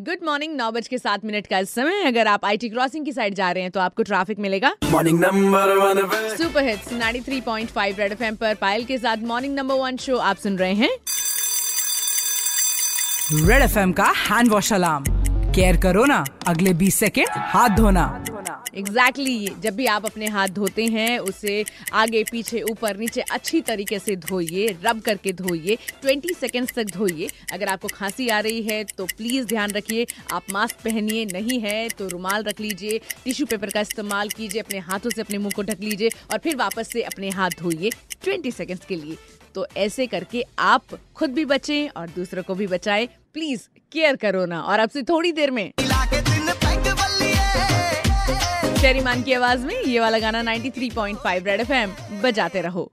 Good morning नौ बज के सात मिनट का समय अगर आप आईटी क्रॉसिंग की साइड जा रहे हैं तो आपको ट्रैफ़िक मिलेगा। Morning number one nine super hits 93.5 red FM पर पायल के साथ मॉर्निंग नंबर वन शो आप सुन रहे हैं। रेड एफएम का हैंड वॉश अलार्म केयर करो ना अगले 20 सेकेंड हाथ धोना। एग्जैक्टली exactly, जब भी आप अपने हाथ धोते हैं उसे आगे पीछे ऊपर नीचे अच्छी तरीके से धोइए रब करके धोइए 20 सेकेंड्स तक धोइए। अगर आपको खांसी आ रही है तो प्लीज़ ध्यान रखिए आप मास्क पहनिए नहीं है तो रुमाल रख लीजिए टिश्यू पेपर का इस्तेमाल कीजिए अपने हाथों से अपने मुँह को ढक लीजिए और फिर वापस से अपने हाथ धोइए 20 सेकेंड्स के लिए। तो ऐसे करके आप खुद भी बचें और दूसरों को भी बचाएँ। प्लीज़ केयर करो ना। और आपसे थोड़ी देर में। शेरी मान की आवाज़ में ये वाला गाना 93.5 रेड एफएम बजाते रहो।